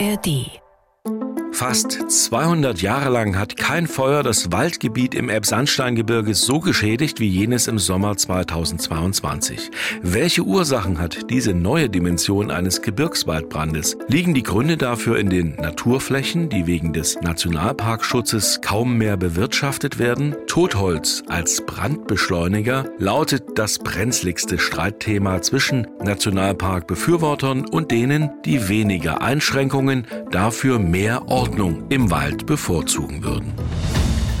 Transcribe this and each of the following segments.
ARD Fast 200 Jahre lang hat kein Feuer das Waldgebiet im Elbsandsteingebirge so geschädigt wie jenes im Sommer 2022. Welche Ursachen hat diese neue Dimension eines Gebirgswaldbrandes? Liegen die Gründe dafür in den Naturflächen, die wegen des Nationalparkschutzes kaum mehr bewirtschaftet werden? Totholz als Brandbeschleuniger lautet das brenzligste Streitthema zwischen Nationalparkbefürwortern und denen, die weniger Einschränkungen, dafür mehr Ordnung Ordnung im Wald bevorzugen würden.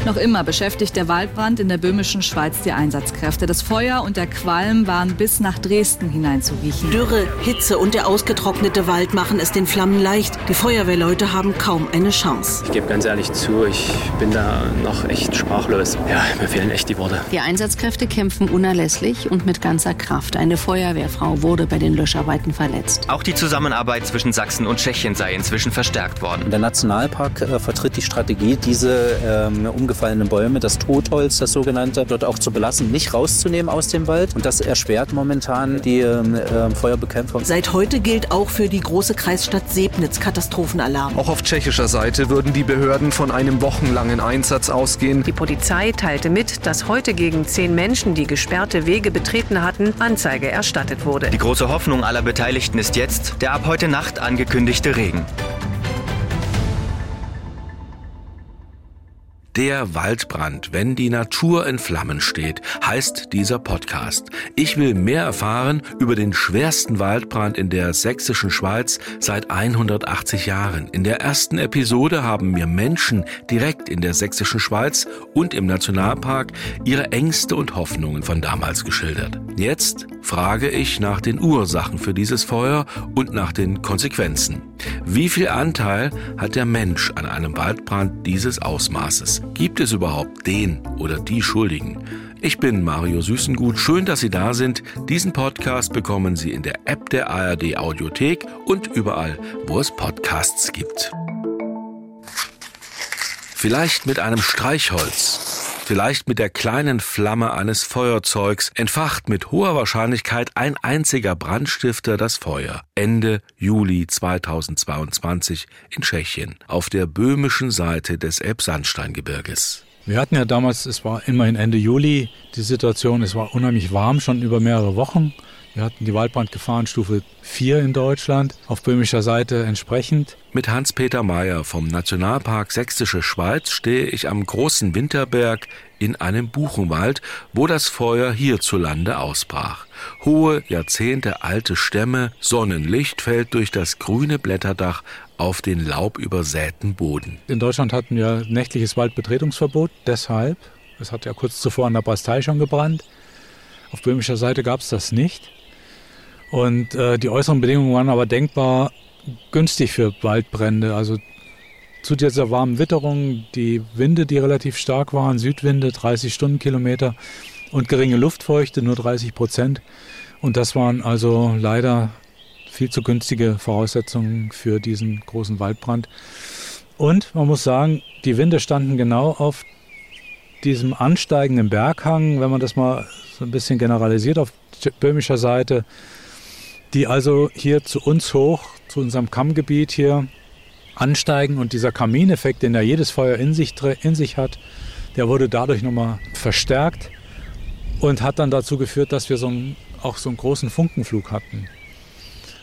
Noch immer beschäftigt der Waldbrand in der böhmischen Schweiz die Einsatzkräfte. Das Feuer und der Qualm waren bis nach Dresden hinein zu riechen. Dürre, Hitze und der ausgetrocknete Wald machen es den Flammen leicht. Die Feuerwehrleute haben kaum eine Chance. Ich gebe ganz ehrlich zu, ich bin da noch echt sprachlos. Ja, mir fehlen echt die Worte. Die Einsatzkräfte kämpfen unerlässlich und mit ganzer Kraft. Eine Feuerwehrfrau wurde bei den Löscharbeiten verletzt. Auch die Zusammenarbeit zwischen Sachsen und Tschechien sei inzwischen verstärkt worden. Der Nationalpark äh, vertritt die Strategie, diese ähm, umgefallenen Bäume, das Totholz, das sogenannte, dort auch zu belassen, nicht rauszunehmen aus dem Wald. Und das erschwert momentan die äh, Feuerbekämpfung. Seit heute gilt auch für die große Kreisstadt Sebnitz Katastrophenalarm. Auch auf tschechischer Seite würden die Behörden von einem wochenlangen Einsatz ausgehen. Die Polizei teilte mit, dass heute gegen zehn Menschen, die gesperrte Wege betreten hatten, Anzeige erstattet wurde. Die große Hoffnung aller Beteiligten ist jetzt der ab heute Nacht angekündigte Regen. Der Waldbrand, wenn die Natur in Flammen steht, heißt dieser Podcast. Ich will mehr erfahren über den schwersten Waldbrand in der sächsischen Schweiz seit 180 Jahren. In der ersten Episode haben mir Menschen direkt in der sächsischen Schweiz und im Nationalpark ihre Ängste und Hoffnungen von damals geschildert. Jetzt frage ich nach den Ursachen für dieses Feuer und nach den Konsequenzen. Wie viel Anteil hat der Mensch an einem Waldbrand dieses Ausmaßes? Gibt es überhaupt den oder die Schuldigen? Ich bin Mario Süßengut. Schön, dass Sie da sind. Diesen Podcast bekommen Sie in der App der ARD Audiothek und überall, wo es Podcasts gibt. Vielleicht mit einem Streichholz vielleicht mit der kleinen Flamme eines Feuerzeugs, entfacht mit hoher Wahrscheinlichkeit ein einziger Brandstifter das Feuer. Ende Juli 2022 in Tschechien, auf der böhmischen Seite des Elbsandsteingebirges. Wir hatten ja damals, es war immerhin Ende Juli, die Situation, es war unheimlich warm, schon über mehrere Wochen. Wir hatten die Waldbrandgefahrenstufe 4 in Deutschland, auf böhmischer Seite entsprechend. Mit Hans-Peter Mayer vom Nationalpark Sächsische Schweiz stehe ich am großen Winterberg in einem Buchenwald, wo das Feuer hierzulande ausbrach. Hohe, Jahrzehnte alte Stämme, Sonnenlicht fällt durch das grüne Blätterdach auf den laubübersäten Boden. In Deutschland hatten wir nächtliches Waldbetretungsverbot, deshalb, es hat ja kurz zuvor an der Bastei schon gebrannt. Auf böhmischer Seite gab es das nicht. Und äh, die äußeren Bedingungen waren aber denkbar günstig für Waldbrände. Also zu dieser warmen Witterung, die Winde, die relativ stark waren, Südwinde 30 Stundenkilometer und geringe Luftfeuchte, nur 30 Prozent. Und das waren also leider viel zu günstige Voraussetzungen für diesen großen Waldbrand. Und man muss sagen, die Winde standen genau auf diesem ansteigenden Berghang, wenn man das mal so ein bisschen generalisiert auf böhmischer Seite, die also hier zu uns hoch, zu unserem Kammgebiet hier ansteigen und dieser Kamineffekt, den ja jedes Feuer in sich, in sich hat, der wurde dadurch nochmal verstärkt und hat dann dazu geführt, dass wir so einen, auch so einen großen Funkenflug hatten.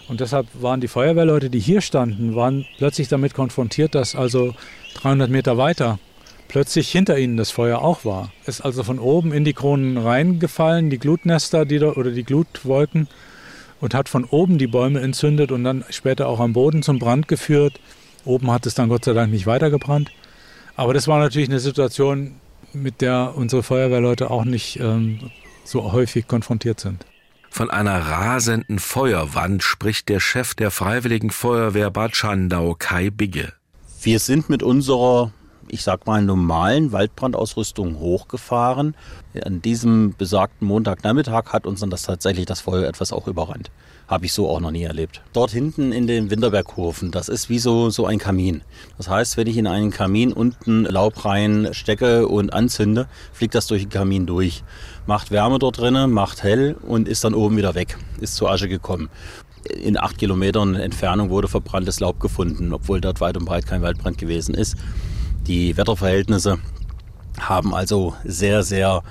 Und deshalb waren die Feuerwehrleute, die hier standen, waren plötzlich damit konfrontiert, dass also 300 Meter weiter plötzlich hinter ihnen das Feuer auch war. Ist also von oben in die Kronen reingefallen, die Glutnester die da, oder die Glutwolken und hat von oben die Bäume entzündet und dann später auch am Boden zum Brand geführt. Oben hat es dann Gott sei Dank nicht weitergebrannt. Aber das war natürlich eine Situation, mit der unsere Feuerwehrleute auch nicht ähm, so häufig konfrontiert sind. Von einer rasenden Feuerwand spricht der Chef der Freiwilligen Feuerwehr Bad Schandau, Kai Bigge. Wir sind mit unserer ich sag mal, normalen Waldbrandausrüstung hochgefahren. An diesem besagten Montagnachmittag hat uns dann das tatsächlich das Feuer etwas auch überrannt. Habe ich so auch noch nie erlebt. Dort hinten in den Winterbergkurven, das ist wie so, so ein Kamin. Das heißt, wenn ich in einen Kamin unten Laub rein stecke und anzünde, fliegt das durch den Kamin durch. Macht Wärme dort drinnen, macht hell und ist dann oben wieder weg. Ist zur Asche gekommen. In acht Kilometern Entfernung wurde verbranntes Laub gefunden, obwohl dort weit und breit kein Waldbrand gewesen ist. Die Wetterverhältnisse haben also sehr, sehr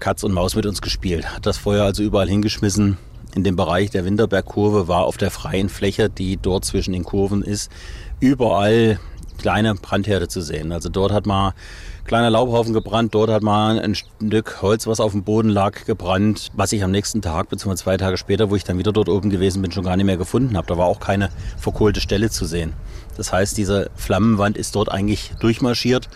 Katz und Maus mit uns gespielt. Hat das Feuer also überall hingeschmissen. In dem Bereich der Winterbergkurve war auf der freien Fläche, die dort zwischen den Kurven ist, überall kleine Brandherde zu sehen. Also dort hat man kleiner Laubhaufen gebrannt, dort hat man ein Stück Holz, was auf dem Boden lag, gebrannt, was ich am nächsten Tag bzw. zwei Tage später, wo ich dann wieder dort oben gewesen bin, schon gar nicht mehr gefunden habe. Da war auch keine verkohlte Stelle zu sehen. Das heißt, diese Flammenwand ist dort eigentlich durchmarschiert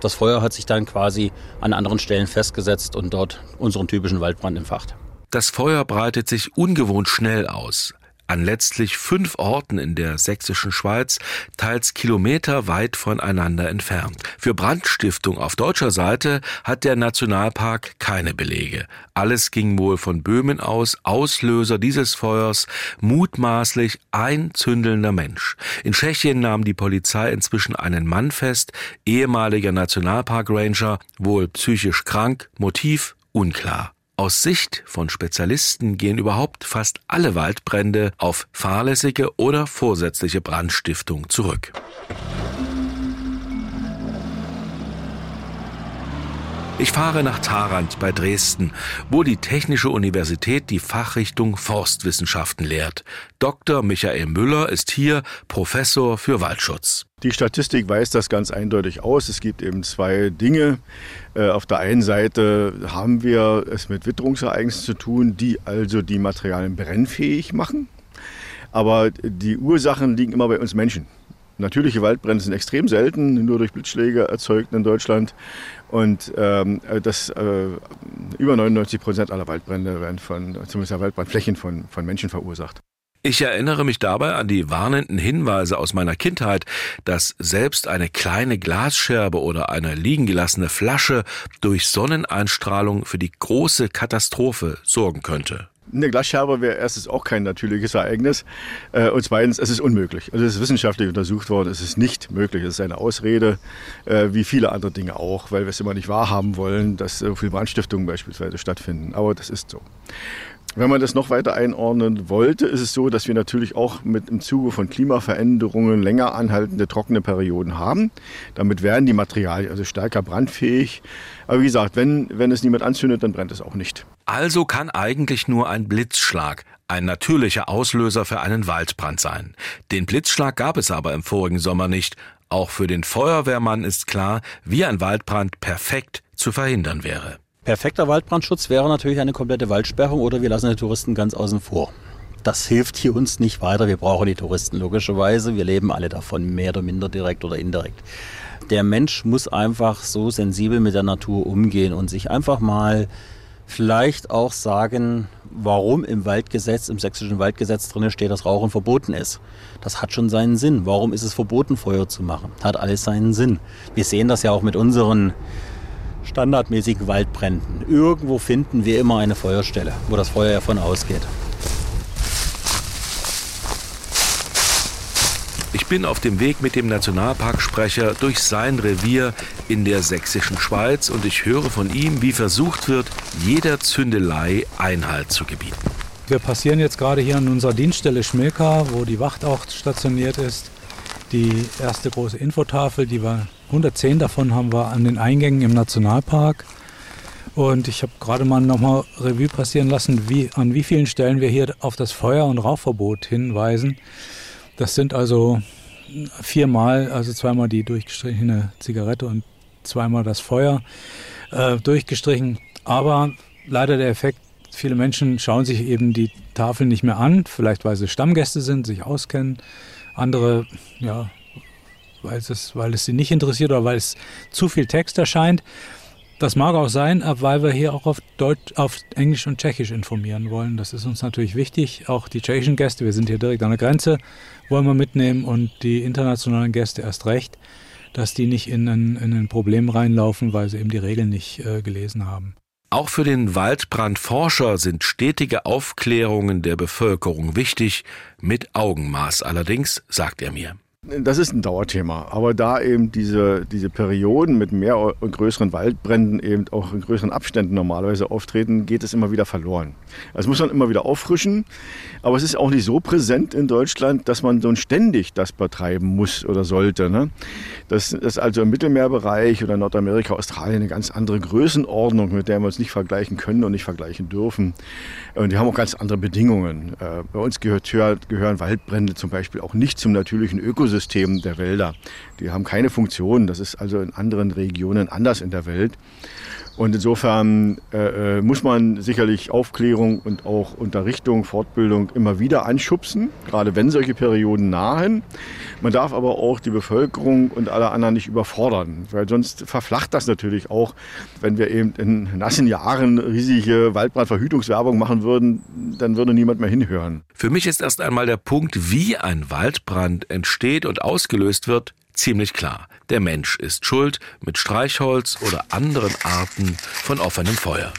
das Feuer hat sich dann quasi an anderen Stellen festgesetzt und dort unseren typischen Waldbrand entfacht. Das Feuer breitet sich ungewohnt schnell aus an letztlich fünf Orten in der sächsischen Schweiz, teils kilometerweit voneinander entfernt. Für Brandstiftung auf deutscher Seite hat der Nationalpark keine Belege. Alles ging wohl von Böhmen aus. Auslöser dieses Feuers mutmaßlich ein zündelnder Mensch. In Tschechien nahm die Polizei inzwischen einen Mann fest, ehemaliger Nationalpark-Ranger, wohl psychisch krank, Motiv unklar. Aus Sicht von Spezialisten gehen überhaupt fast alle Waldbrände auf fahrlässige oder vorsätzliche Brandstiftung zurück. Ich fahre nach Tharand bei Dresden, wo die Technische Universität die Fachrichtung Forstwissenschaften lehrt. Dr. Michael Müller ist hier Professor für Waldschutz. Die Statistik weist das ganz eindeutig aus. Es gibt eben zwei Dinge. Äh, auf der einen Seite haben wir es mit Witterungsereignissen zu tun, die also die Materialien brennfähig machen. Aber die Ursachen liegen immer bei uns Menschen. Natürliche Waldbrände sind extrem selten, nur durch Blitzschläge erzeugt in Deutschland. Und ähm, das, äh, über 99 Prozent aller Waldbrände werden von, zumindest der Waldbrandflächen von, von Menschen verursacht. Ich erinnere mich dabei an die warnenden Hinweise aus meiner Kindheit, dass selbst eine kleine Glasscherbe oder eine liegen gelassene Flasche durch Sonneneinstrahlung für die große Katastrophe sorgen könnte. Eine Glasscherbe wäre erstens auch kein natürliches Ereignis äh, und zweitens, es ist unmöglich. Also es ist wissenschaftlich untersucht worden, es ist nicht möglich. Es ist eine Ausrede, äh, wie viele andere Dinge auch, weil wir es immer nicht wahrhaben wollen, dass so viele Brandstiftungen beispielsweise stattfinden. Aber das ist so. Wenn man das noch weiter einordnen wollte, ist es so, dass wir natürlich auch mit im Zuge von Klimaveränderungen länger anhaltende trockene Perioden haben. Damit werden die Materialien also stärker brandfähig. Aber wie gesagt, wenn, wenn es niemand anzündet, dann brennt es auch nicht. Also kann eigentlich nur ein Blitzschlag ein natürlicher Auslöser für einen Waldbrand sein. Den Blitzschlag gab es aber im vorigen Sommer nicht. Auch für den Feuerwehrmann ist klar, wie ein Waldbrand perfekt zu verhindern wäre. Perfekter Waldbrandschutz wäre natürlich eine komplette Waldsperrung oder wir lassen die Touristen ganz außen vor. Das hilft hier uns nicht weiter. Wir brauchen die Touristen logischerweise. Wir leben alle davon, mehr oder minder direkt oder indirekt. Der Mensch muss einfach so sensibel mit der Natur umgehen und sich einfach mal vielleicht auch sagen, warum im Waldgesetz, im sächsischen Waldgesetz drin steht, dass Rauchen verboten ist. Das hat schon seinen Sinn. Warum ist es verboten, Feuer zu machen? Hat alles seinen Sinn. Wir sehen das ja auch mit unseren standardmäßigen Waldbränden. Irgendwo finden wir immer eine Feuerstelle, wo das Feuer davon ausgeht. Ich bin auf dem Weg mit dem Nationalparksprecher durch sein Revier in der sächsischen Schweiz und ich höre von ihm, wie versucht wird, jeder Zündelei Einhalt zu gebieten. Wir passieren jetzt gerade hier an unserer Dienststelle Schmilka, wo die Wacht auch stationiert ist. Die erste große Infotafel, die wir 110 davon haben wir an den Eingängen im Nationalpark. Und ich habe gerade mal nochmal Revue passieren lassen, wie, an wie vielen Stellen wir hier auf das Feuer- und Rauchverbot hinweisen. Das sind also viermal, also zweimal die durchgestrichene Zigarette und zweimal das Feuer äh, durchgestrichen. Aber leider der Effekt, viele Menschen schauen sich eben die Tafel nicht mehr an, vielleicht weil sie Stammgäste sind, sich auskennen. Andere ja, weil es, weil es sie nicht interessiert oder weil es zu viel Text erscheint. Das mag auch sein, weil wir hier auch auf, Deutsch, auf Englisch und Tschechisch informieren wollen. Das ist uns natürlich wichtig. Auch die tschechischen Gäste, wir sind hier direkt an der Grenze, wollen wir mitnehmen und die internationalen Gäste erst recht, dass die nicht in ein, in ein Problem reinlaufen, weil sie eben die Regeln nicht äh, gelesen haben. Auch für den Waldbrandforscher sind stetige Aufklärungen der Bevölkerung wichtig, mit Augenmaß allerdings, sagt er mir. Das ist ein Dauerthema. Aber da eben diese, diese Perioden mit mehr und größeren Waldbränden eben auch in größeren Abständen normalerweise auftreten, geht es immer wieder verloren. Das muss man immer wieder auffrischen. Aber es ist auch nicht so präsent in Deutschland, dass man so ständig das betreiben muss oder sollte. Ne? Das ist also im Mittelmeerbereich oder Nordamerika, Australien eine ganz andere Größenordnung, mit der wir uns nicht vergleichen können und nicht vergleichen dürfen. Und die haben auch ganz andere Bedingungen. Äh, bei uns gehört, gehören Waldbrände zum Beispiel auch nicht zum natürlichen Ökosystem der Wälder. Die haben keine Funktion. Das ist also in anderen Regionen anders in der Welt. Und insofern äh, äh, muss man sicherlich Aufklärung und auch Unterrichtung, Fortbildung immer wieder anschubsen, gerade wenn solche Perioden nahen. Man darf aber auch die Bevölkerung und alle anderen nicht überfordern, weil sonst verflacht das natürlich auch, wenn wir eben in nassen Jahren riesige Waldbrandverhütungswerbung machen würden, dann würde niemand mehr hinhören. Für mich ist erst einmal der Punkt, wie ein Waldbrand entsteht und ausgelöst wird, ziemlich klar. Der Mensch ist schuld mit Streichholz oder anderen Arten von offenem Feuer.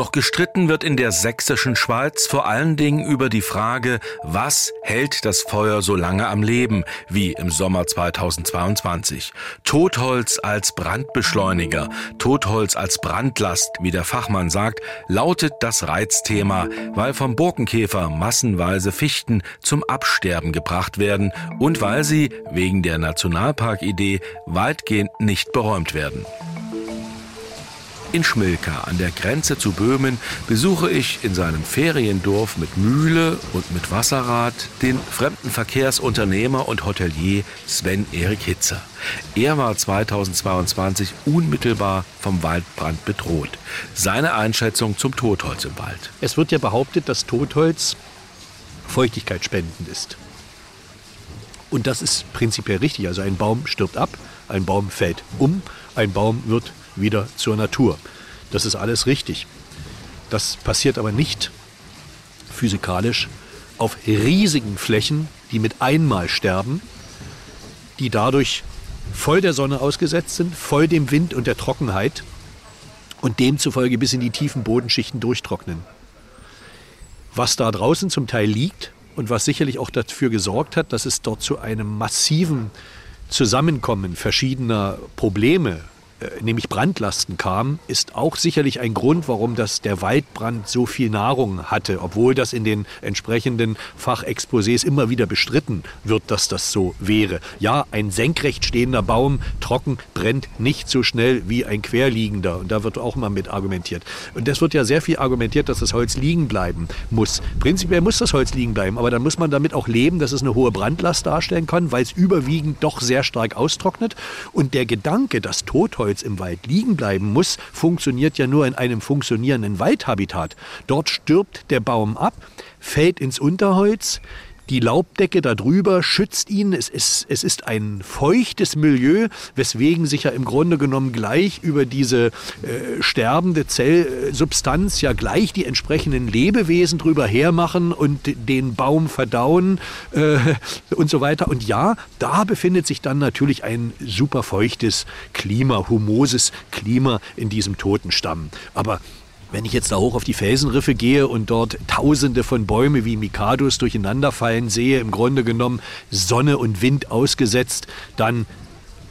Doch gestritten wird in der sächsischen Schweiz vor allen Dingen über die Frage, was hält das Feuer so lange am Leben wie im Sommer 2022. Totholz als Brandbeschleuniger, Totholz als Brandlast, wie der Fachmann sagt, lautet das Reizthema, weil vom Borkenkäfer massenweise Fichten zum Absterben gebracht werden und weil sie, wegen der Nationalparkidee, weitgehend nicht beräumt werden. In Schmilka an der Grenze zu Böhmen besuche ich in seinem Feriendorf mit Mühle und mit Wasserrad den Fremdenverkehrsunternehmer und Hotelier Sven Erik Hitzer. Er war 2022 unmittelbar vom Waldbrand bedroht. Seine Einschätzung zum Totholz im Wald. Es wird ja behauptet, dass Totholz feuchtigkeitsspendend ist. Und das ist prinzipiell richtig. Also ein Baum stirbt ab, ein Baum fällt um, ein Baum wird wieder zur Natur. Das ist alles richtig. Das passiert aber nicht physikalisch auf riesigen Flächen, die mit einmal sterben, die dadurch voll der Sonne ausgesetzt sind, voll dem Wind und der Trockenheit und demzufolge bis in die tiefen Bodenschichten durchtrocknen. Was da draußen zum Teil liegt und was sicherlich auch dafür gesorgt hat, dass es dort zu einem massiven Zusammenkommen verschiedener Probleme nämlich Brandlasten kam, ist auch sicherlich ein Grund, warum das der Waldbrand so viel Nahrung hatte, obwohl das in den entsprechenden Fachexposés immer wieder bestritten wird, dass das so wäre. Ja, ein senkrecht stehender Baum trocken brennt nicht so schnell wie ein querliegender und da wird auch mal mit argumentiert. Und das wird ja sehr viel argumentiert, dass das Holz liegen bleiben muss. Prinzipiell muss das Holz liegen bleiben, aber dann muss man damit auch leben, dass es eine hohe Brandlast darstellen kann, weil es überwiegend doch sehr stark austrocknet und der Gedanke, dass Totholz Buchholz im Wald liegen bleiben muss, funktioniert ja nur in einem funktionierenden Waldhabitat. Dort stirbt der Baum ab, fällt ins Unterholz, die Laubdecke darüber schützt ihn. Es ist, es ist ein feuchtes Milieu, weswegen sich ja im Grunde genommen gleich über diese äh, sterbende Zellsubstanz ja gleich die entsprechenden Lebewesen drüber hermachen und den Baum verdauen äh, und so weiter. Und ja, da befindet sich dann natürlich ein super feuchtes Klima, humoses Klima in diesem Totenstamm. Aber wenn ich jetzt da hoch auf die Felsenriffe gehe und dort tausende von Bäume wie Mikados durcheinanderfallen sehe, im Grunde genommen Sonne und Wind ausgesetzt, dann,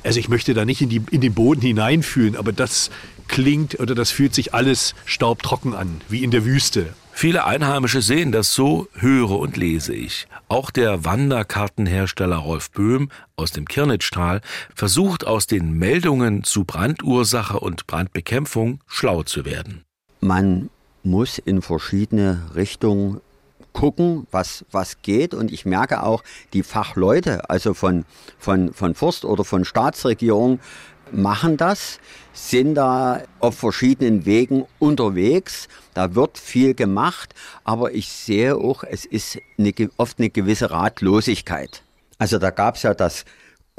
also ich möchte da nicht in, die, in den Boden hineinfühlen, aber das klingt oder das fühlt sich alles staubtrocken an, wie in der Wüste. Viele Einheimische sehen das so, höre und lese ich. Auch der Wanderkartenhersteller Rolf Böhm aus dem Kirnitschtal versucht aus den Meldungen zu Brandursache und Brandbekämpfung schlau zu werden man muss in verschiedene Richtungen gucken, was, was geht. Und ich merke auch, die Fachleute, also von, von, von Forst oder von Staatsregierung, machen das, sind da auf verschiedenen Wegen unterwegs. Da wird viel gemacht, aber ich sehe auch, es ist eine, oft eine gewisse Ratlosigkeit. Also da gab es ja das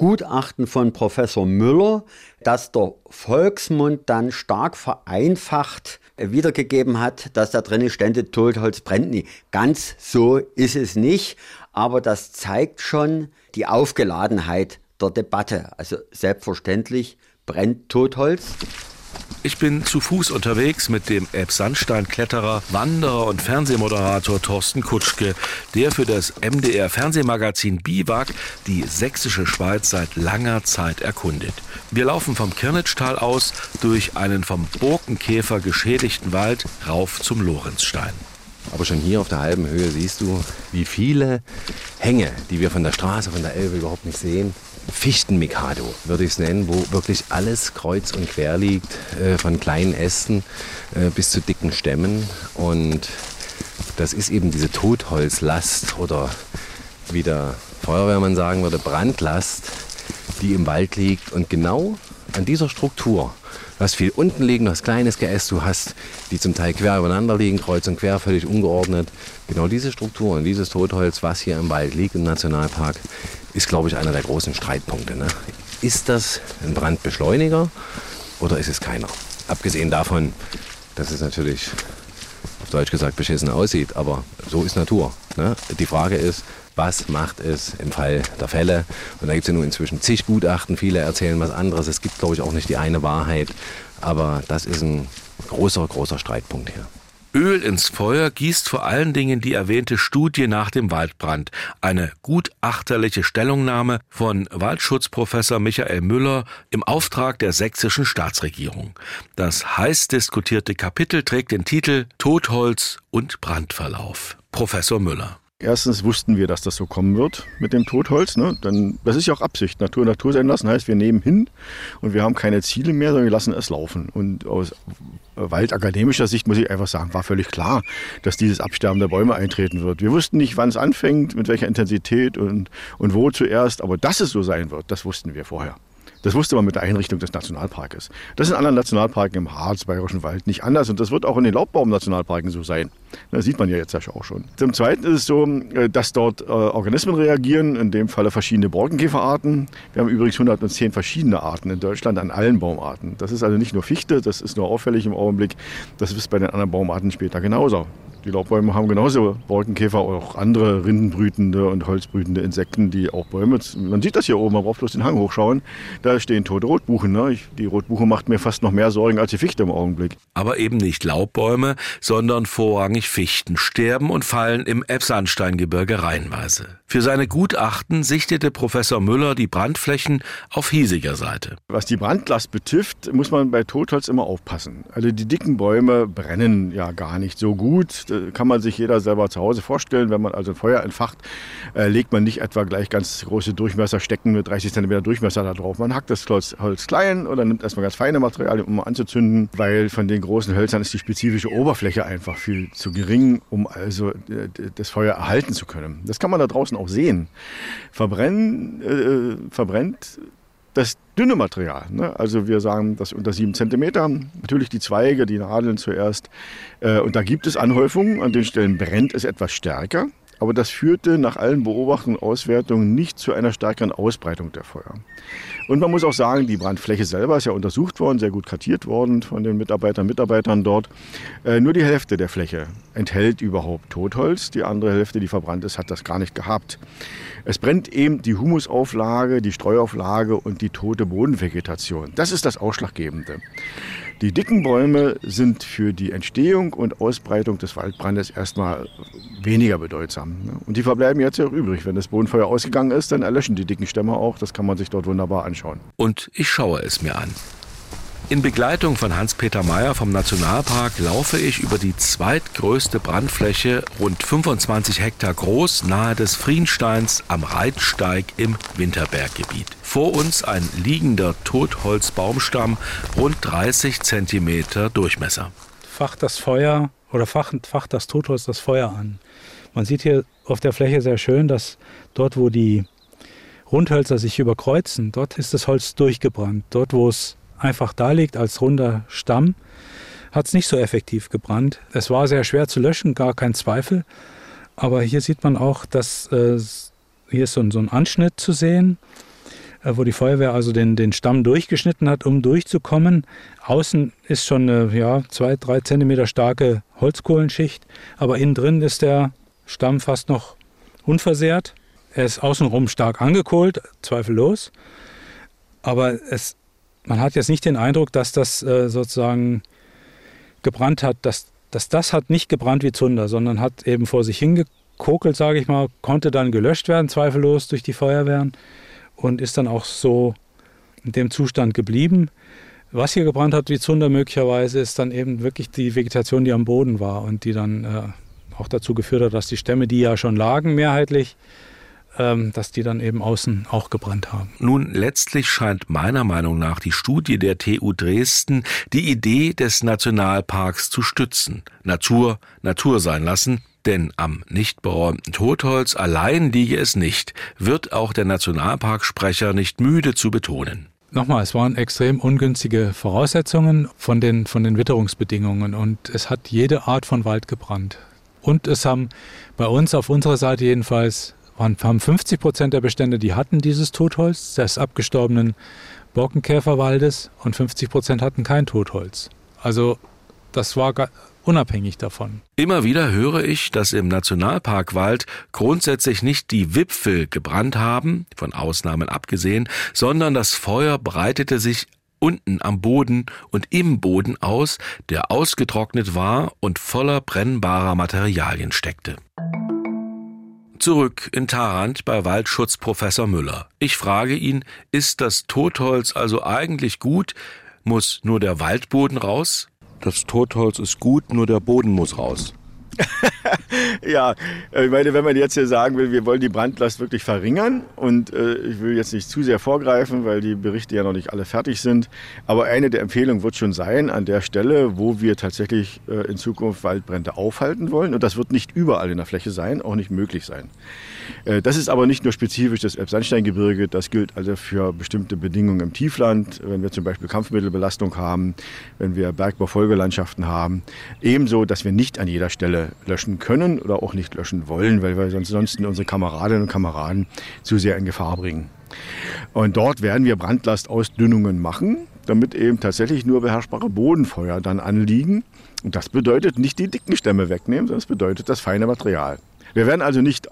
Gutachten von Professor Müller, dass der Volksmund dann stark vereinfacht wiedergegeben hat, dass da drin stände, Totholz brennt nie. Ganz so ist es nicht, aber das zeigt schon die Aufgeladenheit der Debatte. Also selbstverständlich brennt Totholz. Ich bin zu Fuß unterwegs mit dem Elbsandstein-Kletterer, Wanderer und Fernsehmoderator Thorsten Kutschke, der für das MDR-Fernsehmagazin Biwak die sächsische Schweiz seit langer Zeit erkundet. Wir laufen vom Kirnitschtal aus durch einen vom Borkenkäfer geschädigten Wald rauf zum Lorenzstein. Aber schon hier auf der halben Höhe siehst du, wie viele Hänge, die wir von der Straße, von der Elbe überhaupt nicht sehen, Fichtenmikado, würde ich es nennen, wo wirklich alles kreuz und quer liegt, äh, von kleinen Ästen äh, bis zu dicken Stämmen. Und das ist eben diese Totholzlast oder wie der Feuerwehrmann sagen würde, Brandlast, die im Wald liegt. Und genau an dieser Struktur, du hast viel unten liegen, du hast kleines Geäst, du hast die zum Teil quer übereinander liegen, kreuz und quer, völlig ungeordnet. Genau diese Struktur und dieses Totholz, was hier im Wald liegt im Nationalpark, ist, glaube ich, einer der großen Streitpunkte. Ne? Ist das ein Brandbeschleuniger oder ist es keiner? Abgesehen davon, dass es natürlich auf Deutsch gesagt beschissen aussieht, aber so ist Natur. Ne? Die Frage ist, was macht es im Fall der Fälle? Und da gibt es ja nun inzwischen zig Gutachten, viele erzählen was anderes. Es gibt, glaube ich, auch nicht die eine Wahrheit, aber das ist ein großer, großer Streitpunkt hier. Öl ins Feuer gießt vor allen Dingen die erwähnte Studie nach dem Waldbrand, eine gutachterliche Stellungnahme von Waldschutzprofessor Michael Müller im Auftrag der sächsischen Staatsregierung. Das heiß diskutierte Kapitel trägt den Titel Totholz und Brandverlauf. Professor Müller. Erstens wussten wir, dass das so kommen wird mit dem Totholz. Ne? Dann, das ist ja auch Absicht. Natur Natur sein lassen heißt, wir nehmen hin und wir haben keine Ziele mehr, sondern wir lassen es laufen. Und aus waldakademischer Sicht muss ich einfach sagen, war völlig klar, dass dieses Absterben der Bäume eintreten wird. Wir wussten nicht, wann es anfängt, mit welcher Intensität und, und wo zuerst, aber dass es so sein wird, das wussten wir vorher. Das wusste man mit der Einrichtung des Nationalparkes. Das ist in anderen Nationalparken im Harz, Bayerischen Wald nicht anders und das wird auch in den Laubbaum-Nationalparken so sein. Das sieht man ja jetzt auch schon. Zum Zweiten ist es so, äh, dass dort äh, Organismen reagieren, in dem Falle verschiedene Borkenkäferarten. Wir haben übrigens 110 verschiedene Arten in Deutschland an allen Baumarten. Das ist also nicht nur Fichte, das ist nur auffällig im Augenblick. Das ist bei den anderen Baumarten später genauso. Die Laubbäume haben genauso Borkenkäfer, auch andere rindenbrütende und holzbrütende Insekten, die auch Bäume. Man sieht das hier oben, man braucht bloß den Hang hochschauen. Da stehen tote Rotbuchen. Ne? die Rotbuche macht mir fast noch mehr Sorgen als die Fichte im Augenblick. Aber eben nicht Laubbäume, sondern vorrangig Fichten sterben und fallen im Elbsandsteingebirge reihenweise. Für seine Gutachten sichtete Professor Müller die Brandflächen auf hiesiger Seite. Was die Brandlast betrifft, muss man bei Totholz immer aufpassen. Also die dicken Bäume brennen ja gar nicht so gut äh, kann man sich jeder selber zu Hause vorstellen. Wenn man also ein Feuer entfacht, äh, legt man nicht etwa gleich ganz große Durchmesserstecken mit 30 cm Durchmesser da drauf. Man hackt das Holz, klein oder nimmt erstmal ganz feine Materialien, um anzuzünden, weil von den großen Hölzern ist die spezifische Oberfläche einfach viel zu gering, um also äh, das Feuer erhalten zu können. Das kann man da draußen auch sehen. Verbrennen, äh, verbrennt das dünne Material. Ne? Also wir sagen, das unter 7 cm. Natürlich die Zweige, die Nadeln zuerst. Äh, und da gibt es Anhäufungen. An den Stellen brennt es etwas stärker. Aber das führte nach allen Beobachtungen und Auswertungen nicht zu einer stärkeren Ausbreitung der Feuer. Und man muss auch sagen, die Brandfläche selber ist ja untersucht worden, sehr gut kartiert worden von den Mitarbeitern Mitarbeitern dort. Äh, nur die Hälfte der Fläche enthält überhaupt Totholz. Die andere Hälfte, die verbrannt ist, hat das gar nicht gehabt. Es brennt eben die Humusauflage, die Streuauflage und die tote Bodenvegetation. Das ist das Ausschlaggebende. Die dicken Bäume sind für die Entstehung und Ausbreitung des Waldbrandes erstmal weniger bedeutsam. Und die verbleiben jetzt ja auch übrig. Wenn das Bodenfeuer ausgegangen ist, dann erlöschen die dicken Stämme auch. Das kann man sich dort wunderbar anschauen. Und ich schaue es mir an. In Begleitung von Hans-Peter Meyer vom Nationalpark laufe ich über die zweitgrößte Brandfläche, rund 25 Hektar groß, nahe des Friensteins am Reitsteig im Winterberggebiet. Vor uns ein liegender Totholzbaumstamm, rund 30 Zentimeter Durchmesser. Facht das Feuer oder facht, facht das Totholz das Feuer an. Man sieht hier auf der Fläche sehr schön, dass dort, wo die Rundhölzer sich überkreuzen, dort ist das Holz durchgebrannt. Dort, wo es einfach da liegt als runder Stamm, hat es nicht so effektiv gebrannt. Es war sehr schwer zu löschen, gar kein Zweifel. Aber hier sieht man auch, dass äh, hier ist so ein, so ein Anschnitt zu sehen, äh, wo die Feuerwehr also den, den Stamm durchgeschnitten hat, um durchzukommen. Außen ist schon eine ja, zwei, drei Zentimeter starke Holzkohlenschicht, aber innen drin ist der Stamm fast noch unversehrt. Er ist außenrum stark angekohlt, zweifellos. Aber es man hat jetzt nicht den Eindruck, dass das äh, sozusagen gebrannt hat, dass, dass das hat nicht gebrannt wie Zunder, sondern hat eben vor sich hingekokelt, sage ich mal, konnte dann gelöscht werden, zweifellos durch die Feuerwehren und ist dann auch so in dem Zustand geblieben. Was hier gebrannt hat wie Zunder möglicherweise, ist dann eben wirklich die Vegetation, die am Boden war und die dann äh, auch dazu geführt hat, dass die Stämme, die ja schon lagen mehrheitlich, dass die dann eben außen auch gebrannt haben. Nun, letztlich scheint meiner Meinung nach die Studie der TU Dresden die Idee des Nationalparks zu stützen. Natur, Natur sein lassen, denn am nicht beräumten Totholz allein liege es nicht, wird auch der Nationalparksprecher nicht müde zu betonen. Nochmal, es waren extrem ungünstige Voraussetzungen von den, von den Witterungsbedingungen und es hat jede Art von Wald gebrannt. Und es haben bei uns auf unserer Seite jedenfalls waren, haben 50 Prozent der Bestände, die hatten dieses Totholz des abgestorbenen Borkenkäferwaldes und 50 Prozent hatten kein Totholz. Also das war unabhängig davon. Immer wieder höre ich, dass im Nationalparkwald grundsätzlich nicht die Wipfel gebrannt haben, von Ausnahmen abgesehen, sondern das Feuer breitete sich unten am Boden und im Boden aus, der ausgetrocknet war und voller brennbarer Materialien steckte. Zurück in Tarant bei Waldschutzprofessor Müller. Ich frage ihn, ist das Totholz also eigentlich gut? Muss nur der Waldboden raus? Das Totholz ist gut, nur der Boden muss raus. ja, äh, ich meine, wenn man jetzt hier sagen will, wir wollen die Brandlast wirklich verringern und äh, ich will jetzt nicht zu sehr vorgreifen, weil die Berichte ja noch nicht alle fertig sind, aber eine der Empfehlungen wird schon sein, an der Stelle, wo wir tatsächlich äh, in Zukunft Waldbrände aufhalten wollen und das wird nicht überall in der Fläche sein, auch nicht möglich sein. Äh, das ist aber nicht nur spezifisch das Elbsandsteingebirge, das gilt also für bestimmte Bedingungen im Tiefland, wenn wir zum Beispiel Kampfmittelbelastung haben, wenn wir Bergbaufolgelandschaften haben. Ebenso, dass wir nicht an jeder Stelle löschen können oder auch nicht löschen wollen, weil wir ansonsten unsere Kameradinnen und Kameraden zu sehr in Gefahr bringen. Und dort werden wir Brandlastausdünnungen machen, damit eben tatsächlich nur beherrschbare Bodenfeuer dann anliegen. Und das bedeutet nicht die dicken Stämme wegnehmen, sondern das bedeutet das feine Material. Wir werden also nicht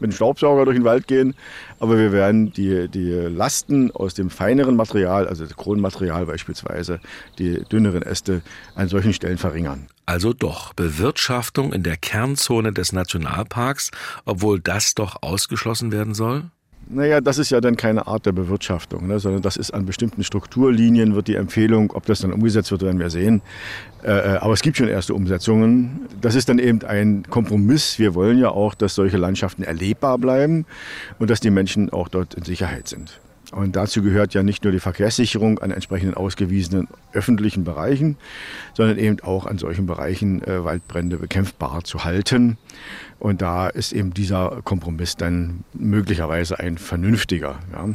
mit dem Staubsauger durch den Wald gehen, aber wir werden die, die Lasten aus dem feineren Material, also Kronenmaterial beispielsweise, die dünneren Äste an solchen Stellen verringern. Also doch Bewirtschaftung in der Kernzone des Nationalparks, obwohl das doch ausgeschlossen werden soll? Naja, das ist ja dann keine Art der Bewirtschaftung, ne, sondern das ist an bestimmten Strukturlinien wird die Empfehlung, ob das dann umgesetzt wird, werden wir sehen. Äh, äh, aber es gibt schon erste Umsetzungen. Das ist dann eben ein Kompromiss. Wir wollen ja auch, dass solche Landschaften erlebbar bleiben und dass die Menschen auch dort in Sicherheit sind. Und dazu gehört ja nicht nur die Verkehrssicherung an entsprechenden ausgewiesenen öffentlichen Bereichen, sondern eben auch an solchen Bereichen äh, Waldbrände bekämpfbar zu halten. Und da ist eben dieser Kompromiss dann möglicherweise ein vernünftiger. Ja.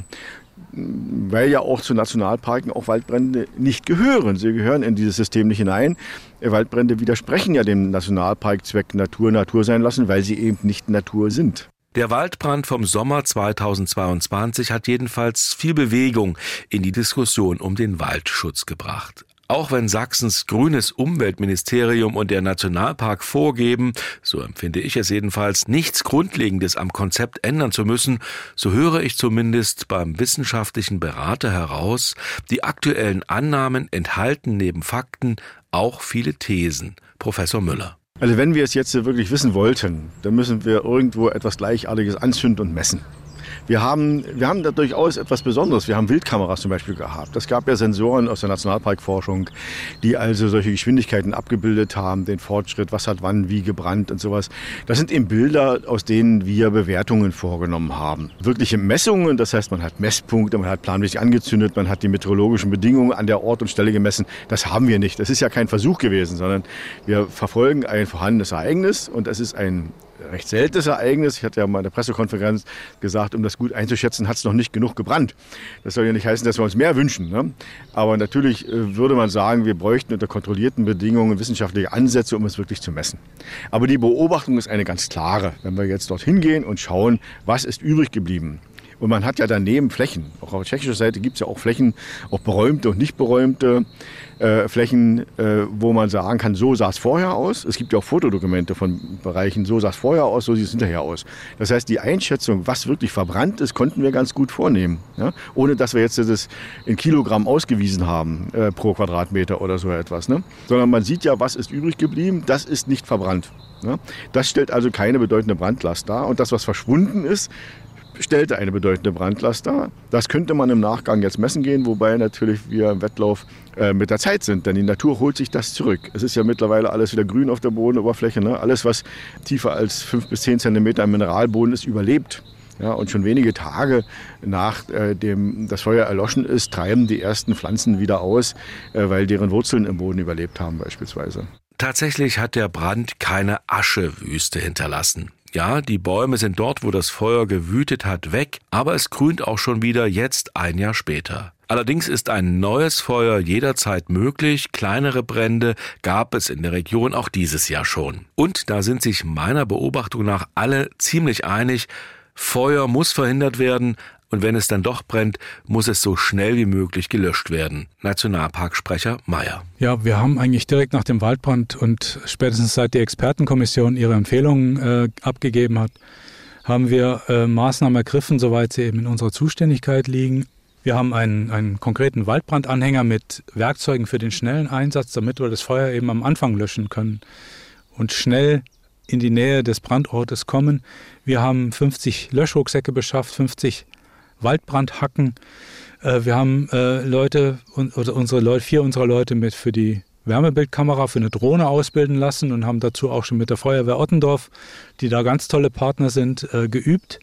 Weil ja auch zu Nationalparken auch Waldbrände nicht gehören. Sie gehören in dieses System nicht hinein. Waldbrände widersprechen ja dem Nationalparkzweck Natur Natur sein lassen, weil sie eben nicht Natur sind. Der Waldbrand vom Sommer 2022 hat jedenfalls viel Bewegung in die Diskussion um den Waldschutz gebracht. Auch wenn Sachsens grünes Umweltministerium und der Nationalpark vorgeben, so empfinde ich es jedenfalls, nichts Grundlegendes am Konzept ändern zu müssen, so höre ich zumindest beim wissenschaftlichen Berater heraus, die aktuellen Annahmen enthalten neben Fakten auch viele Thesen. Professor Müller. Also wenn wir es jetzt wirklich wissen wollten, dann müssen wir irgendwo etwas Gleichartiges anzünden und messen. Wir haben, wir haben da durchaus etwas Besonderes. Wir haben Wildkameras zum Beispiel gehabt. Es gab ja Sensoren aus der Nationalparkforschung, die also solche Geschwindigkeiten abgebildet haben, den Fortschritt, was hat wann wie gebrannt und sowas. Das sind eben Bilder, aus denen wir Bewertungen vorgenommen haben. Wirkliche Messungen, das heißt, man hat Messpunkte, man hat planmäßig angezündet, man hat die meteorologischen Bedingungen an der Ort und Stelle gemessen. Das haben wir nicht. Das ist ja kein Versuch gewesen, sondern wir verfolgen ein vorhandenes Ereignis und es ist ein recht seltenes Ereignis. Ich hatte ja mal in der Pressekonferenz gesagt, um das gut einzuschätzen, hat es noch nicht genug gebrannt. Das soll ja nicht heißen, dass wir uns mehr wünschen. Ne? Aber natürlich äh, würde man sagen, wir bräuchten unter kontrollierten Bedingungen wissenschaftliche Ansätze, um es wirklich zu messen. Aber die Beobachtung ist eine ganz klare. Wenn wir jetzt dorthin gehen und schauen, was ist übrig geblieben, Und man hat ja daneben Flächen. Auch auf tschechischer Seite gibt es ja auch Flächen, auch beräumte und nicht beräumte äh, Flächen, äh, wo man sagen kann, so sah es vorher aus. Es gibt ja auch Fotodokumente von Bereichen, so sah es vorher aus, so sieht es hinterher aus. Das heißt, die Einschätzung, was wirklich verbrannt ist, konnten wir ganz gut vornehmen. Ja? Ohne dass wir jetzt das in Kilogramm ausgewiesen haben äh, pro Quadratmeter oder so etwas. Ne? Sondern man sieht ja, was ist übrig geblieben, das ist nicht verbrannt. Ne? Das stellt also keine bedeutende Brandlast dar. Und das, was verschwunden ist, stellte eine bedeutende Brandlast dar. Das könnte man im Nachgang jetzt messen gehen, wobei natürlich wir im Wettlauf äh, mit der Zeit sind, denn die Natur holt sich das zurück. Es ist ja mittlerweile alles wieder grün auf der Bodenoberfläche. Ne? Alles, was tiefer als 5 bis 10 Zentimeter im Mineralboden ist, überlebt. Ja, und schon wenige Tage nachdem äh, das Feuer erloschen ist, treiben die ersten Pflanzen wieder aus, äh, weil deren Wurzeln im Boden überlebt haben beispielsweise. Tatsächlich hat der Brand keine Aschewüste hinterlassen. Ja, die Bäume sind dort, wo das Feuer gewütet hat, weg, aber es grünt auch schon wieder jetzt ein Jahr später. Allerdings ist ein neues Feuer jederzeit möglich. Kleinere Brände gab es in der Region auch dieses Jahr schon. Und da sind sich meiner Beobachtung nach alle ziemlich einig, Feuer muss verhindert werden, und wenn es dann doch brennt, muss es so schnell wie möglich gelöscht werden. Nationalparksprecher Meyer. Ja, wir haben eigentlich direkt nach dem Waldbrand und spätestens seit die Expertenkommission ihre Empfehlungen äh, abgegeben hat, haben wir äh, Maßnahmen ergriffen, soweit sie eben in unserer Zuständigkeit liegen. Wir haben einen, einen konkreten Waldbrandanhänger mit Werkzeugen für den schnellen Einsatz, damit wir das Feuer eben am Anfang löschen können und schnell in die Nähe des Brandortes kommen. Wir haben 50 Löschrucksäcke beschafft, 50 Waldbrandhacken. Äh, wir haben äh, Leute, oder unsere Leute, vier unserer Leute mit für die Wärmebildkamera für eine Drohne ausbilden lassen und haben dazu auch schon mit der Feuerwehr Ottendorf, die da ganz tolle Partner sind, äh, geübt.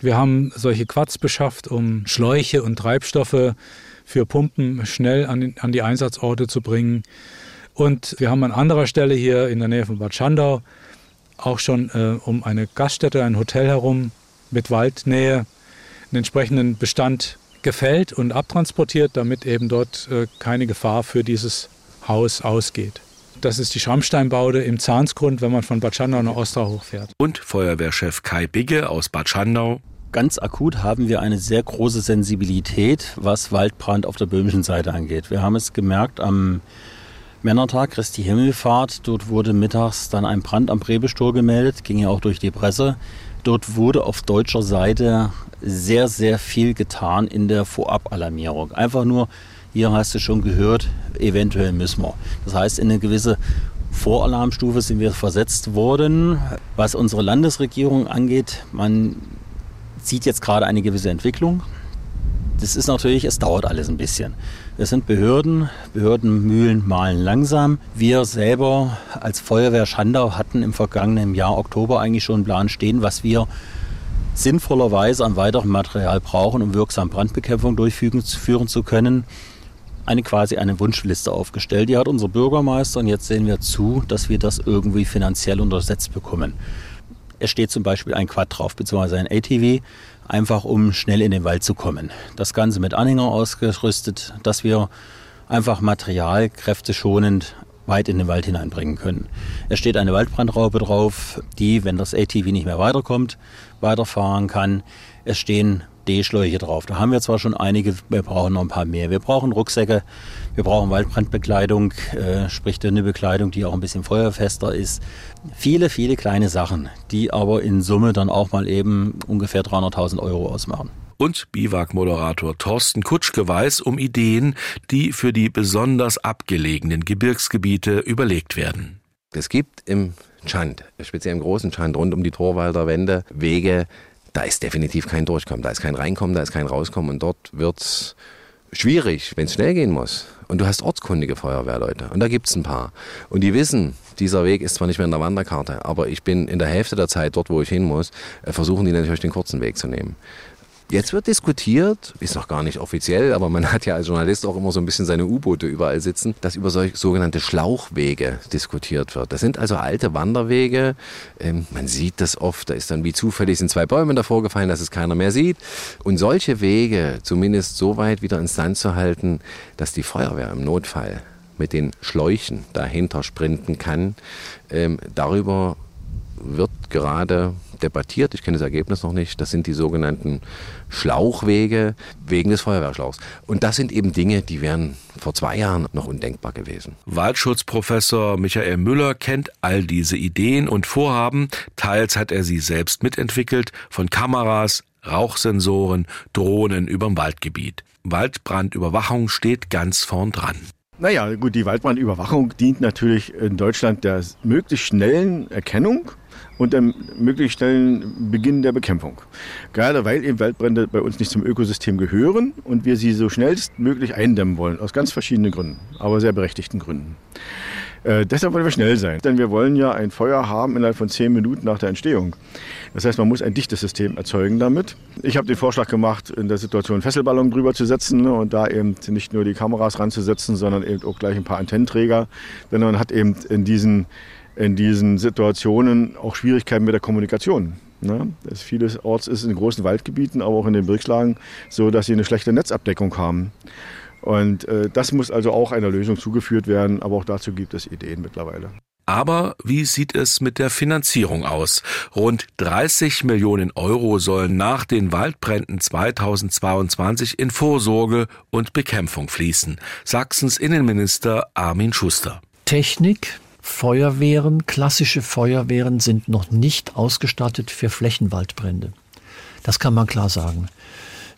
Wir haben solche Quads beschafft, um Schläuche und Treibstoffe für Pumpen schnell an, an die Einsatzorte zu bringen. Und wir haben an anderer Stelle hier in der Nähe von Bad Schandau auch schon äh, um eine Gaststätte, ein Hotel herum mit Waldnähe einen entsprechenden Bestand gefällt und abtransportiert, damit eben dort äh, keine Gefahr für dieses Haus ausgeht. Das ist die Schrammsteinbaude im Zahnsgrund, wenn man von Bad Schandau nach Ostra hochfährt. Und Feuerwehrchef Kai Bigge aus Bad Schandau. Ganz akut haben wir eine sehr große Sensibilität, was Waldbrand auf der böhmischen Seite angeht. Wir haben es gemerkt am Männertag, Christi Himmelfahrt. Dort wurde mittags dann ein Brand am Prebestor gemeldet, ging ja auch durch die Presse. Dort wurde auf deutscher Seite sehr, sehr viel getan in der Vorabalarmierung. Einfach nur, hier hast du schon gehört, eventuell müssen wir. Das heißt, in eine gewisse Voralarmstufe sind wir versetzt worden. Was unsere Landesregierung angeht, man sieht jetzt gerade eine gewisse Entwicklung. Das ist natürlich, es dauert alles ein bisschen. Wir sind Behörden, Behördenmühlen malen langsam. Wir selber als Feuerwehr Schandau hatten im vergangenen Jahr Oktober eigentlich schon einen Plan stehen, was wir sinnvollerweise an weiterem Material brauchen, um wirksam Brandbekämpfung durchführen zu können. Eine quasi eine Wunschliste aufgestellt. Die hat unser Bürgermeister und jetzt sehen wir zu, dass wir das irgendwie finanziell untersetzt bekommen. Es steht zum Beispiel ein Quad drauf, beziehungsweise ein ATV einfach um schnell in den Wald zu kommen. Das Ganze mit Anhänger ausgerüstet, dass wir einfach Material kräfteschonend weit in den Wald hineinbringen können. Es steht eine Waldbrandraube drauf, die, wenn das ATV nicht mehr weiterkommt, weiterfahren kann. Es stehen D-Schläuche drauf. Da haben wir zwar schon einige, wir brauchen noch ein paar mehr. Wir brauchen Rucksäcke, wir brauchen Waldbrandbekleidung, äh, sprich dünne Bekleidung, die auch ein bisschen feuerfester ist. Viele, viele kleine Sachen, die aber in Summe dann auch mal eben ungefähr 300.000 Euro ausmachen und Biwak-Moderator Thorsten Kutschke weiß um Ideen, die für die besonders abgelegenen Gebirgsgebiete überlegt werden. Es gibt im Chand, speziell im großen Chand rund um die Torwalder Wände, Wege, da ist definitiv kein Durchkommen, da ist kein Reinkommen, da ist kein Rauskommen und dort wird es schwierig, wenn es schnell gehen muss. Und du hast ortskundige Feuerwehrleute und da gibt es ein paar. Und die wissen, dieser Weg ist zwar nicht mehr in der Wanderkarte, aber ich bin in der Hälfte der Zeit dort, wo ich hin muss, äh, versuchen die natürlich den kurzen Weg zu nehmen. Jetzt wird diskutiert, ist noch gar nicht offiziell, aber man hat ja als Journalist auch immer so ein bisschen seine U-Boote überall sitzen, dass über solche sogenannte Schlauchwege diskutiert wird. Das sind also alte Wanderwege. Ähm, man sieht das oft, da ist dann wie zufällig sind zwei Bäume davor gefallen, dass es keiner mehr sieht. Und solche Wege zumindest so weit wieder instand zu halten, dass die Feuerwehr im Notfall mit den Schläuchen dahinter sprinten kann, ähm, darüber wird gerade debattiert. Ich kenne das Ergebnis noch nicht. Das sind die sogenannten Schlauchwege wegen des Feuerwehrschlauchs. Und das sind eben Dinge, die wären vor zwei Jahren noch undenkbar gewesen. Waldschutzprofessor Michael Müller kennt all diese Ideen und Vorhaben. Teils hat er sie selbst mitentwickelt, von Kameras, Rauchsensoren, Drohnen überm Waldgebiet. Waldbrandüberwachung steht ganz vorn dran. Naja, gut, die Waldbrandüberwachung dient natürlich in Deutschland der möglichst schnellen Erkennung und dem möglichst schnellen Beginn der Bekämpfung. Gerade weil eben Waldbrände bei uns nicht zum Ökosystem gehören und wir sie so schnellstmöglich eindämmen wollen, aus ganz verschiedenen Gründen, aber sehr berechtigten Gründen. Äh, deshalb wollen wir schnell sein, denn wir wollen ja ein Feuer haben innerhalb von zehn Minuten nach der Entstehung. Das heißt, man muss ein dichtes System erzeugen damit. Ich habe den Vorschlag gemacht, in der Situation Fesselballon drüber zu setzen und da eben nicht nur die Kameras ranzusetzen, sondern eben auch gleich ein paar Antennenträger. Denn man hat eben in diesen, in diesen Situationen auch Schwierigkeiten mit der Kommunikation. Ne? Das vieles Orts ist in großen Waldgebieten, aber auch in den Birkslagen so, dass sie eine schlechte Netzabdeckung haben. Und äh, das muss also auch einer Lösung zugeführt werden, aber auch dazu gibt es Ideen mittlerweile. Aber wie sieht es mit der Finanzierung aus? Rund 30 Millionen Euro sollen nach den Waldbränden 2022 in Vorsorge und Bekämpfung fließen. Sachsens Innenminister Armin Schuster. Technik, Feuerwehren, klassische Feuerwehren sind noch nicht ausgestattet für Flächenwaldbrände. Das kann man klar sagen.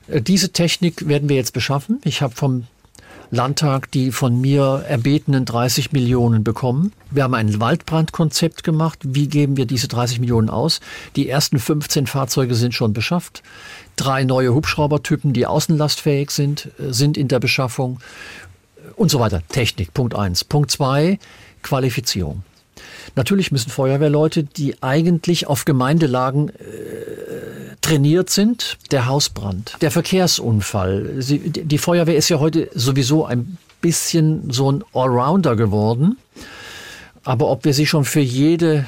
Äh, diese Technik werden wir jetzt beschaffen. Ich habe vom Landtag die von mir erbetenen 30 Millionen bekommen. Wir haben ein Waldbrandkonzept gemacht. Wie geben wir diese 30 Millionen aus? Die ersten 15 Fahrzeuge sind schon beschafft. Drei neue Hubschraubertypen, die außenlastfähig sind, äh, sind in der Beschaffung und so weiter. Technik, Punkt eins. Punkt zwei, Qualifizierung. Natürlich müssen Feuerwehrleute, die eigentlich auf Gemeindelagen äh, trainiert sind, der Hausbrand, der Verkehrsunfall. Sie, die Feuerwehr ist ja heute sowieso ein bisschen so ein Allrounder geworden. Aber ob wir sie schon für jede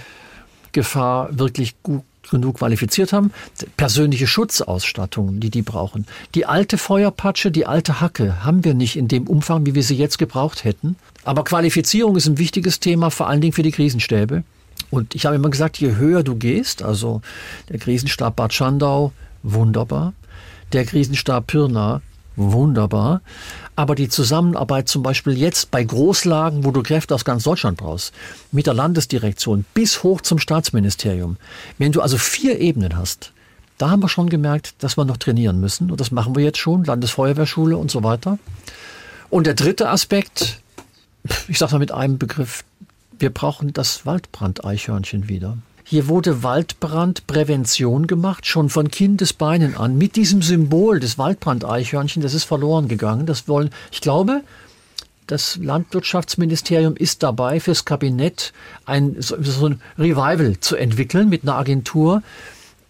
Gefahr wirklich gut genug qualifiziert haben, persönliche Schutzausstattung, die die brauchen. Die alte Feuerpatsche, die alte Hacke haben wir nicht in dem Umfang, wie wir sie jetzt gebraucht hätten. Aber Qualifizierung ist ein wichtiges Thema, vor allen Dingen für die Krisenstäbe. Und ich habe immer gesagt, je höher du gehst, also der Krisenstab Bad Schandau, wunderbar. Der Krisenstab Pirna, wunderbar. Aber die Zusammenarbeit zum Beispiel jetzt bei Großlagen, wo du Kräfte aus ganz Deutschland brauchst, mit der Landesdirektion bis hoch zum Staatsministerium, wenn du also vier Ebenen hast, da haben wir schon gemerkt, dass wir noch trainieren müssen. Und das machen wir jetzt schon, Landesfeuerwehrschule und so weiter. Und der dritte Aspekt, ich sage mal mit einem Begriff, wir brauchen das Waldbrandeichhörnchen wieder. Hier wurde Waldbrandprävention gemacht, schon von Kindesbeinen an, mit diesem Symbol des Waldbrandeichhörnchen, das ist verloren gegangen. Das wollen, ich glaube, das Landwirtschaftsministerium ist dabei, fürs Kabinett ein, so ein Revival zu entwickeln mit einer Agentur.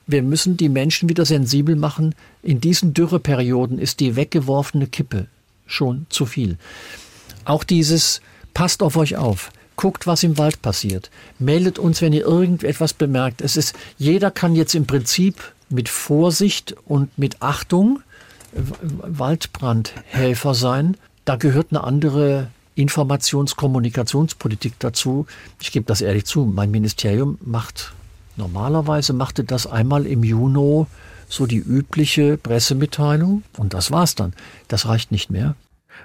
Wir müssen die Menschen wieder sensibel machen. In diesen Dürreperioden ist die weggeworfene Kippe schon zu viel. Auch dieses, passt auf euch auf guckt, was im Wald passiert. Meldet uns, wenn ihr irgendetwas bemerkt. Es ist, jeder kann jetzt im Prinzip mit Vorsicht und mit Achtung Waldbrandhelfer sein. Da gehört eine andere Informations-Kommunikationspolitik dazu. Ich gebe das ehrlich zu. Mein Ministerium macht normalerweise machte das einmal im Juni so die übliche Pressemitteilung und das war's dann. Das reicht nicht mehr.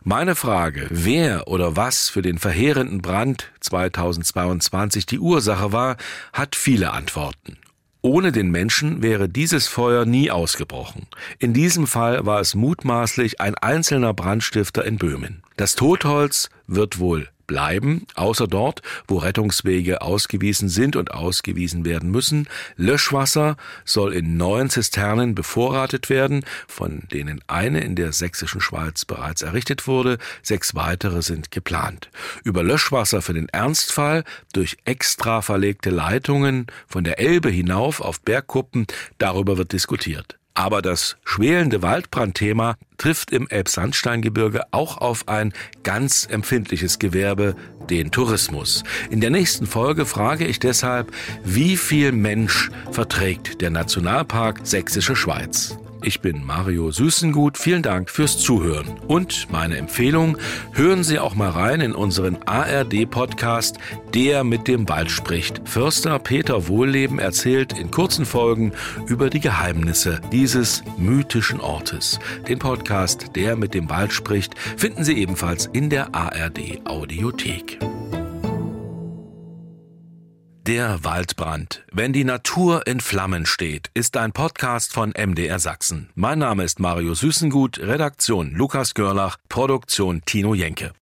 Meine Frage, wer oder was für den verheerenden Brand 2022 die Ursache war, hat viele Antworten. Ohne den Menschen wäre dieses Feuer nie ausgebrochen. In diesem Fall war es mutmaßlich ein einzelner Brandstifter in Böhmen. Das Totholz wird wohl bleiben, außer dort, wo Rettungswege ausgewiesen sind und ausgewiesen werden müssen. Löschwasser soll in neun Zisternen bevorratet werden, von denen eine in der sächsischen Schweiz bereits errichtet wurde, sechs weitere sind geplant. Über Löschwasser für den Ernstfall durch extra verlegte Leitungen von der Elbe hinauf auf Bergkuppen, darüber wird diskutiert. Aber das schwelende Waldbrandthema trifft im Elbsandsteingebirge auch auf ein ganz empfindliches Gewerbe, den Tourismus. In der nächsten Folge frage ich deshalb, wie viel Mensch verträgt der Nationalpark Sächsische Schweiz? Ich bin Mario Süßengut. Vielen Dank fürs Zuhören. Und meine Empfehlung, hören Sie auch mal rein in unseren ARD-Podcast Der mit dem Wald spricht. Förster Peter Wohlleben erzählt in kurzen Folgen über die Geheimnisse dieses mythischen Ortes. Den Podcast Der mit dem Wald spricht finden Sie ebenfalls in der ARD Audiothek. Der Waldbrand. Wenn die Natur in Flammen steht, ist ein Podcast von MDR Sachsen. Mein Name ist Mario Süßengut, Redaktion Lukas Görlach, Produktion Tino Jenke.